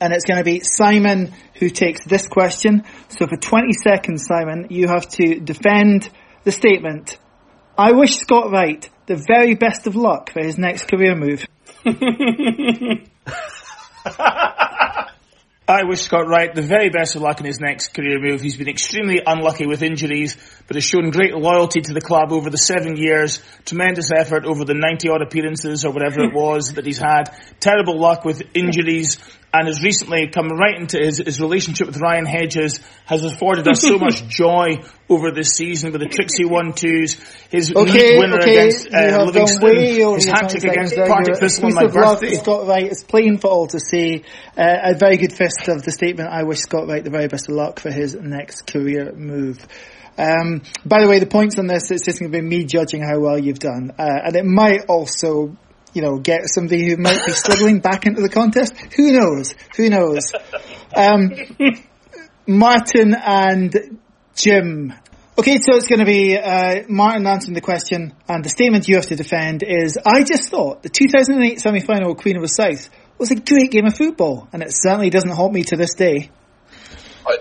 And it's going to be Simon who takes this question. So for 20 seconds, Simon, you have to defend the statement. I wish Scott Wright the very best of luck for his next career move. I wish Scott Wright the very best of luck in his next career move. He's been extremely unlucky with injuries, but has shown great loyalty to the club over the seven years, tremendous effort over the 90 odd appearances or whatever it was that he's had, terrible luck with injuries, and has recently come right into his, his relationship with Ryan Hedges, has afforded us so much joy over this season with the tricksy one-twos, his Okay, winner okay, against uh, Livingston, gone way over his your hat-trick against seconds there. Partick Thistle on my of luck, birthday. Scott Wright is plain for all to see. Uh, a very good fist of the statement. I wish Scott Wright the very best of luck for his next career move. Um, by the way, the points on this, it's just going to be me judging how well you've done. Uh, and it might also, you know, get somebody who might be struggling back into the contest. Who knows? Who knows? Um, Martin and Jim. Okay, so it's going to be uh, Martin answering the question, and the statement you have to defend is: I just thought the 2008 semi-final Queen of the South was a great game of football, and it certainly doesn't haunt me to this day.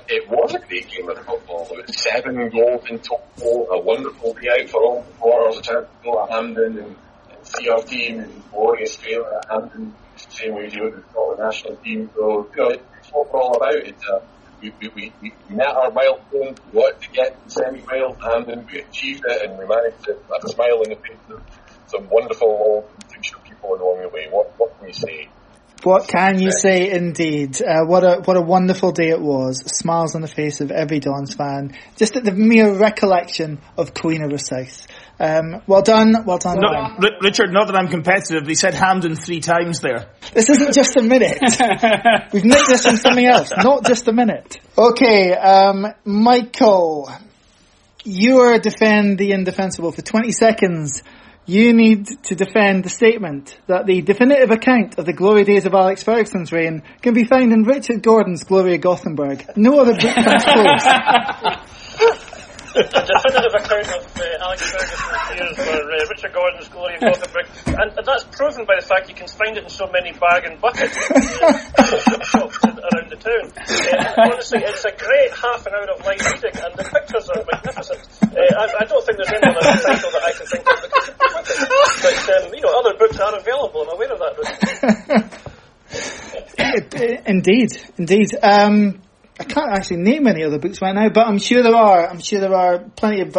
It was a great game of football. There was seven goals in total, a wonderful day out for all the supporters, a chance to go to Hampden and, and our team and boring Australia at Hampden, same way we do with the national team. So, you know, it's what we're all about. It's, uh, we, we, we, we met our milestone, we wanted to get to semi-finals to Hampden, we achieved it and we managed to have a smile on the face of some wonderful old people along the way. What, what can you say? What can you say indeed? Uh, what a what a wonderful day it was. Smiles on the face of every Dons fan. Just at the mere recollection of Queen of Rosyth. Um, well done, well done. No, Richard, not that I'm competitive, he said Hampden three times there. This isn't just a minute. We've nicked this from something else, not just a minute. Okay, um, Michael, you are defend the indefensible for 20 seconds you need to defend the statement that the definitive account of the glory days of Alex Ferguson's reign can be found in Richard Gordon's Glory of Gothenburg. No other book comes close. a definitive account of uh, Alex Ferguson's years for uh, Richard Gordon's Glory in Gothenburg, and, and, that's proven by the fact you can find it in so many bag and bucket shops around the town. Uh, honestly, it's a great half an hour of light reading, and the pictures are magnificent. Uh, I, I, don't think there's any other title that I can think of that could. But um, you know, other books are available. I'm aware of that. indeed, indeed. Um, can't actually name any other books right now, but I'm sure there are. I'm sure there are plenty of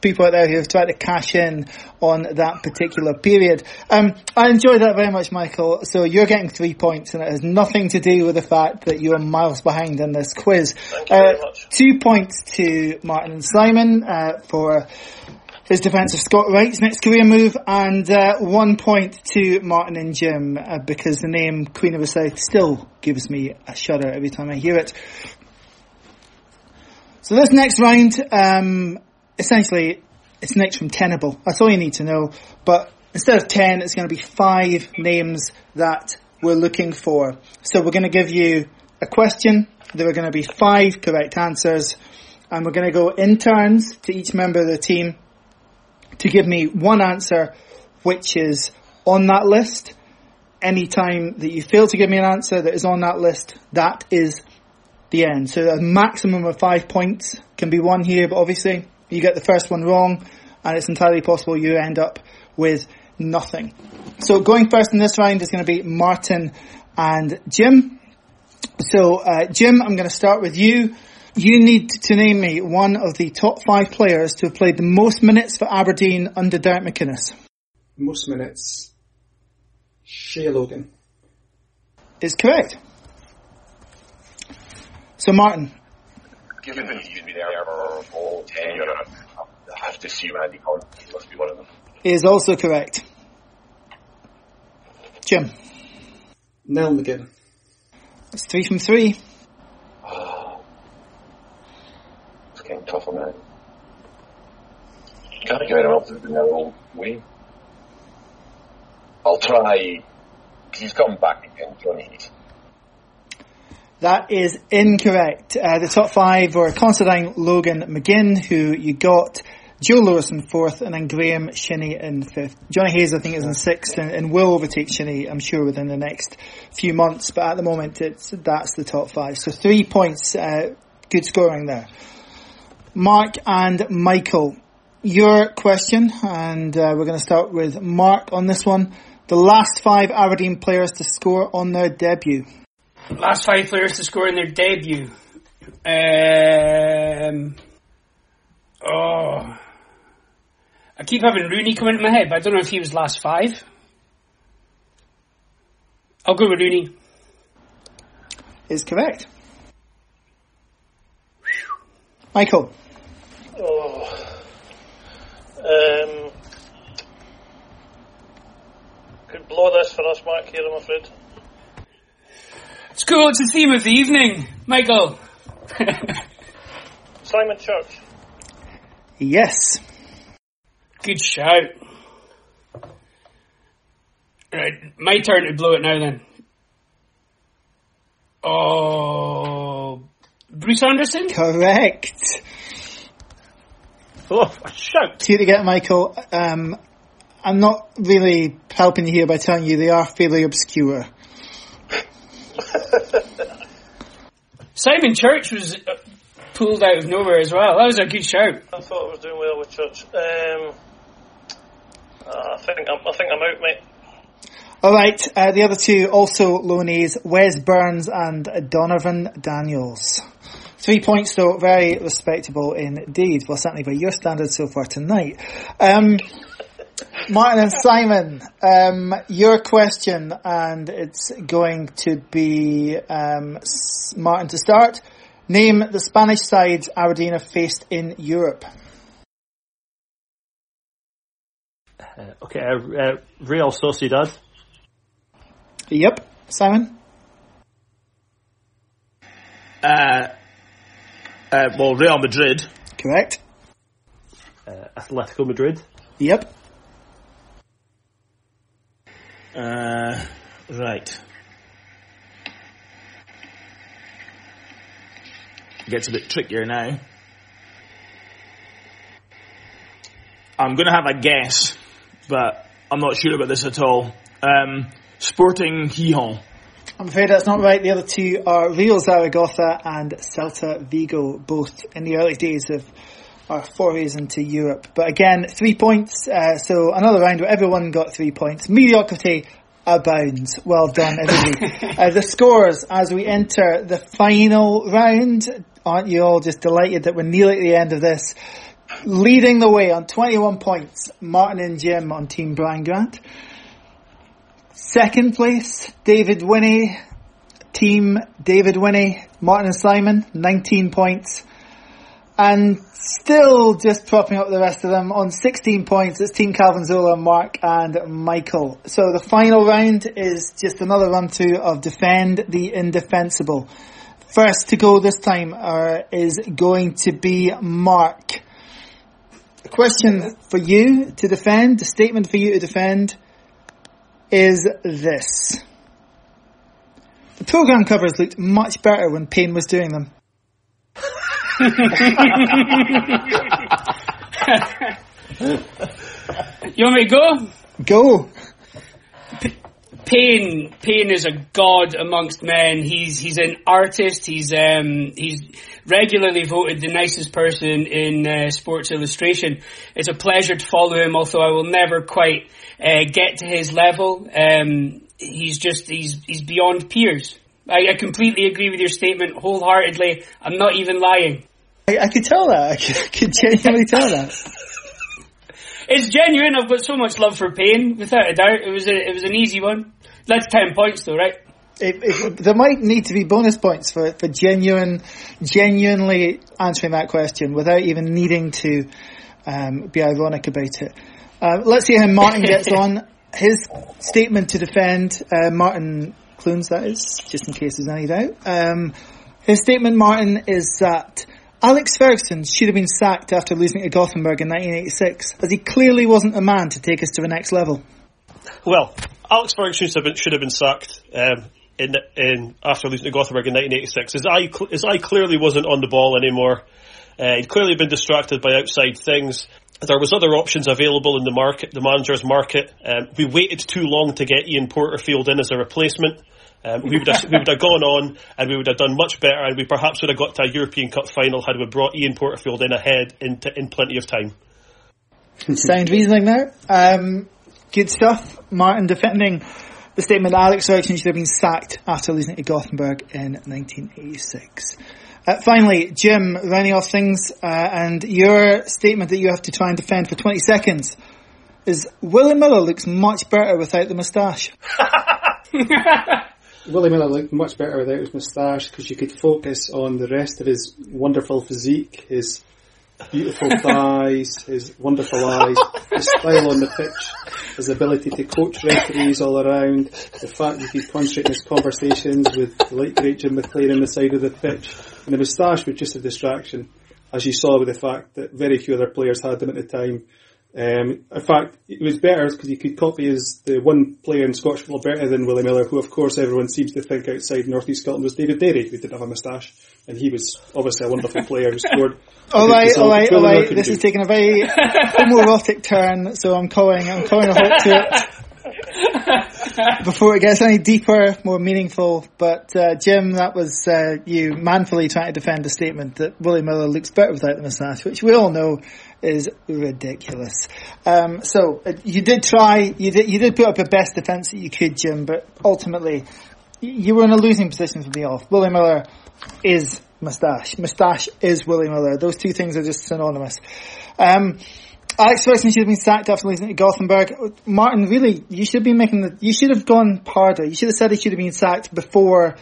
people out there who have tried to cash in on that particular period. Um, I enjoyed that very much, Michael. So you're getting three points, and it has nothing to do with the fact that you're miles behind in this quiz. Uh, two points to Martin and Simon uh, for his defence of Scott Wright's next career move, and uh, one point to Martin and Jim uh, because the name Queen of the South still gives me a shudder every time I hear it. So this next round, um, essentially, it's next from Tenable. That's all you need to know. But instead of ten, it's going to be five names that we're looking for. So we're going to give you a question. There are going to be five correct answers, and we're going to go in turns to each member of the team to give me one answer which is on that list. Any time that you fail to give me an answer that is on that list, that is the end. So a maximum of five points can be won here, but obviously you get the first one wrong and it's entirely possible you end up with nothing. So going first in this round is going to be Martin and Jim. So uh, Jim, I'm going to start with you. You need to name me one of the top five players to have played the most minutes for Aberdeen under Derek McInnes. Most minutes. Shay Logan. Is correct. So Martin. Given that he's been there for full tenure, I have to assume Andy Considine must be one of them. Is also correct. Jim. Niall McGinn. That's three from three. It's getting tougher now. Can't get anyone else in their own way. I'll try. He's come back again, Johnny Hayes. That is incorrect. Uh, the top five were Considine Logan McGinn, who you got, Joe Lewis in fourth, and then Graham Shinnie in fifth. Johnny Hayes, I think, is in sixth, and, and will overtake Shinnie, I'm sure, within the next few months. But at the moment, it's that's the top five. So three points, uh, good scoring there. Mark and Michael, your question, and uh, we're going to start with Mark on this one. The last five Aberdeen players to score on their debut. Last five players to score in their debut. Um, oh, I keep having Rooney come into my head, but I don't know if he was last five. I'll go with Rooney. Is correct. Michael. Oh. Um, could blow this for us, Mark, here, I'm afraid. It's cool, it's the theme of the evening, Michael. Simon Church. Yes. Good shout. Right, my turn to blow it now then. Oh, Bruce Anderson? Correct. Oh, a shout. See to get Michael. Um, I'm not really helping you here by telling you they are fairly obscure. Simon Church was uh, pulled out of nowhere as well. That was a good shout. I thought I was doing well with Church. Um, uh, I think I'm, I think I'm out, mate. All right, uh, the other two also loanees, Wes Burns and Donovan Daniels. Three points though, very respectable indeed. Well, certainly by your standards so far tonight. Um, Martin and Simon, um, your question, and it's going to be um, Martin to start. Name the Spanish sides Aberdeen have faced in Europe. Uh, okay, uh, uh, Real Sociedad. Yep, Simon. Uh, uh, well, Real Madrid. Correct. Uh, Atletico Madrid. Yep. Uh, right. Gets a bit trickier now. I'm going to have a guess, but I'm not sure about this at all. Um, Sporting Gijon. I'm afraid that's not right. The other two are Real Zaragoza and Celta Vigo, both in the early days of our forays into Europe. But again, three points. Uh, so another round where everyone got three points. Mediocrity abounds. Well done, everybody. uh, the scores as we enter the final round. Aren't you all just delighted that we're nearly at the end of this? Leading the way on 21 points, Martin and Jim on Team Brian Grant. Second place, David Winnie, Team David Winnie, Martin and Simon, 19 points. And still just propping up the rest of them on 16 points. It's Team Calvin Zola, Mark and Michael. So the final round is just another run through of Defend the Indefensible. First to go this time uh, is going to be Mark. The question for you to defend, the statement for you to defend is this. The program covers looked much better when Payne was doing them. you want me to go? Go. Payne, Payne is a god amongst men. He's he's an artist. He's um he's regularly voted the nicest person in uh, Sports Illustration. It's a pleasure to follow him. Although I will never quite uh, get to his level. Um, he's just he's he's beyond peers. I, I, completely agree with your statement wholeheartedly. I'm not even lying. I, I could tell that. I could, I could genuinely tell that. It's genuine. I've got so much love for Payne, without a doubt. It was a, it was an easy one. That's ten points, though, right? If, if, there might need to be bonus points for for genuine, genuinely answering that question without even needing to um, be ironic about it. Uh, let's see how Martin gets on. His statement to defend uh, Martin Clunes, that is, just in case there's any doubt. Um, his statement, Martin, is that Alex Ferguson should have been sacked after losing to Gothenburg in 1986, as he clearly wasn't the man to take us to the next level. Well, Alex Ferguson should have been, should have been sacked um, in, in, after losing to Gothenburg in 1986. His eye, his eye clearly wasn't on the ball anymore. Uh, he'd clearly been distracted by outside things. There was other options available in the market, the manager's market. Um, we waited too long to get Ian Porterfield in as a replacement. Um, we would have, we would have gone on and we would have done much better, and we perhaps would have got to a European Cup final had we brought Ian Porterfield in ahead in, t- in plenty of time. Sound reasoning there. Um, good stuff. Martin defending the statement that Alex Ferguson should have been sacked after losing to Gothenburg in 1986. Uh, finally, Jim, rounding off things, uh, and your statement that you have to try and defend for 20 seconds is Willie Miller looks much better without the moustache. Willie Miller looked much better without his moustache because you could focus on the rest of his wonderful physique, his beautiful thighs, his wonderful eyes, his style on the pitch, his ability to coach referees all around, the fact that he could concentrate in his conversations with the late great Jim McLean on the side of the pitch. And the moustache was just a distraction, as you saw with the fact that very few other players had them at the time. Um, in fact, it was better because you could copy as the one player in Scottish football better than Willie Miller, who of course everyone seems to think outside North East Scotland was David Narey, who didn't have a moustache, and he was obviously a wonderful player who scored. all right, all right, all right. This is taking a very homoerotic turn, so I'm calling, I'm calling a halt to it. before it gets any deeper, more meaningful. But uh, Jim, that was uh, you manfully trying to defend the statement that Willie Miller looks better without the moustache, which we all know is ridiculous. Um, so uh, you did try, you did, you did put up your best defence that you could, Jim, but ultimately you were in a losing position from the off. Willie Miller is moustache. Moustache is Willie Miller. Those two things are just synonymous. Um, Alex Ferguson should have been sacked after losing to Gothenburg. Martin, really, you should be making the, you should have gone harder. You should have said he should have been sacked before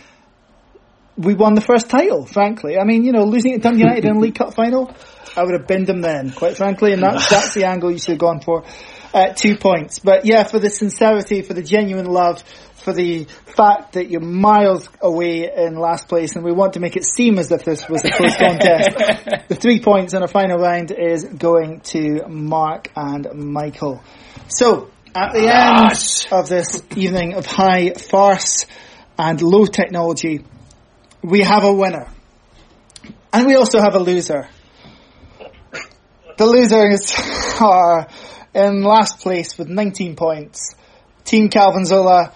we won the first title, frankly. I mean, you know, losing to Dundee United in the League Cup final, I would have binned him then, quite frankly, and that's, that's the angle you should have gone for. Uh, two points. But yeah, for the sincerity, for the genuine love, for the fact that you're miles away in last place and we want to make it seem as if this was a close contest. the three points in our final round is going to Mark and Michael. So, at the end of this evening of high farce and low technology, we have a winner. And we also have a loser. The losers are in last place with 19 points. Team Calvin Zola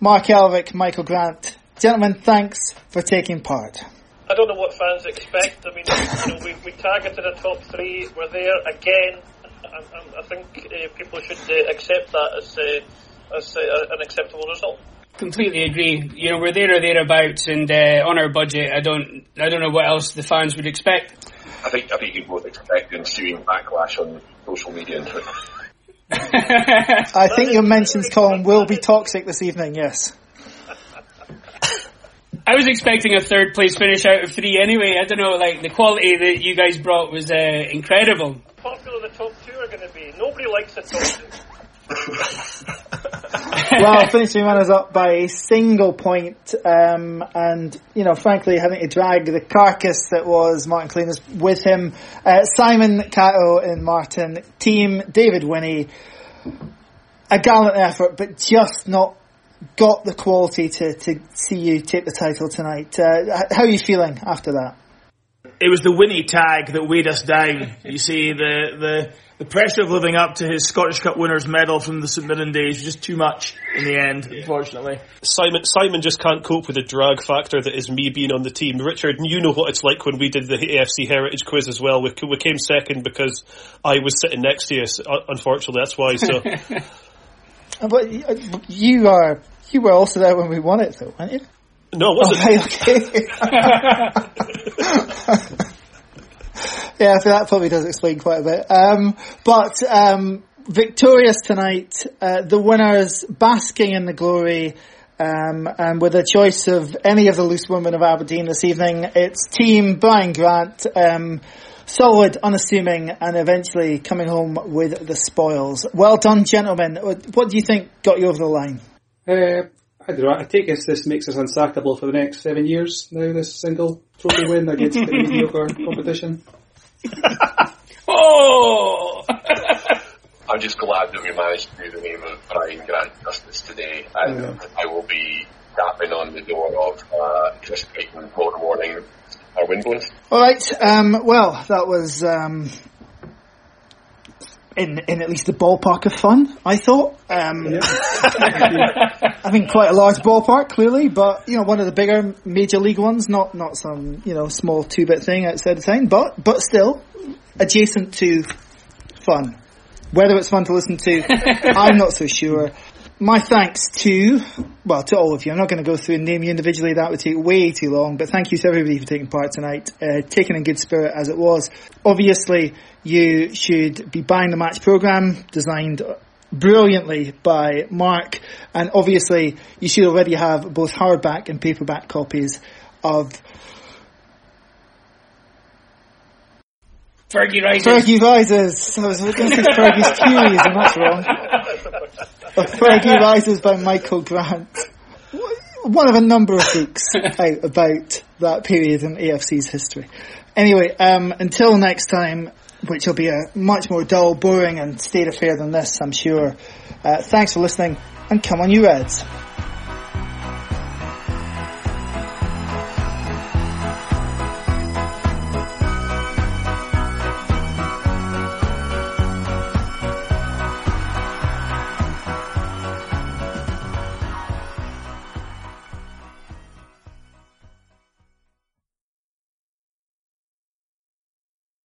Mark Elvick, Michael Grant. Gentlemen, thanks for taking part. I don't know what fans expect. I mean, you know, we, we targeted a top three. We're there again. I, I think uh, people should uh, accept that as, uh, as uh, an acceptable result. Completely agree. You know, we're there or thereabouts, and uh, on our budget. I don't, I don't know what else the fans would expect. I think, I think you both expect ensuing backlash on social media and Twitter. I think your mentions column will be toxic this evening, yes. I was expecting a third place finish out of three anyway. I don't know, like the quality that you guys brought was uh, incredible. Popular the top two are going to be. Nobody likes the top two. well, finishing runners up by a single point, um, and you know, frankly, having to drag the carcass that was Martin Cleaners with him. Uh, Simon Cato and Martin team, David Winnie, a gallant effort, but just not got the quality to, to see you take the title tonight. Uh, how are you feeling after that? It was the Winnie tag that weighed us down. You see, the the the pressure of living up to his Scottish Cup winners medal from the St Mirren days was just too much in the end, unfortunately. Simon Simon just can't cope with the drag factor that is me being on the team. Richard, you know what it's like when we did the AFC Heritage Quiz as well. We, we came second because I was sitting next to you. Unfortunately, that's why. So, but uh, you are you were also there when we won it, though, weren't you? No, it wasn't. Oh, okay. yeah, so that probably does explain quite a bit. Um, but um, victorious tonight, uh, the winners basking in the glory. Um, and with a choice of any of the loose women of Aberdeen this evening, it's team Brian Grant, um, solid, unassuming, and eventually coming home with the spoils. Well done, gentlemen. What do you think got you over the line? Uh, I don't know. I take it this makes us unsackable for the next seven years now. This single trophy win against the mediocre competition. oh! I'm just glad that we managed to do the name of Brian Grant justice today, and yeah. I will be tapping on the door of uh, Chris Creighton tomorrow morning. Our win bonus. All right. Um, well, that was. Um in in at least the ballpark of fun. I thought. Um, yeah. I mean, quite a large ballpark, clearly, but you know, one of the bigger major league ones, not not some you know small two bit thing outside the town, but but still adjacent to fun. Whether it's fun to listen to, I'm not so sure my thanks to, well, to all of you. I'm not going to go through and name you individually. That would take way too long. But thank you to everybody for taking part tonight, uh, taken in good spirit as it was. Obviously, you should be buying the match program designed brilliantly by Mark. And obviously, you should already have both hardback and paperback copies of Fergie Rises. Fergie Rises. I was going to say Fergie's Furies, and that's wrong. Of Fergie Rises by Michael Grant. One of a number of books out about that period in AFC's history. Anyway, um, until next time, which will be a much more dull, boring and state affair than this, I'm sure. Uh, thanks for listening, and come on you Reds.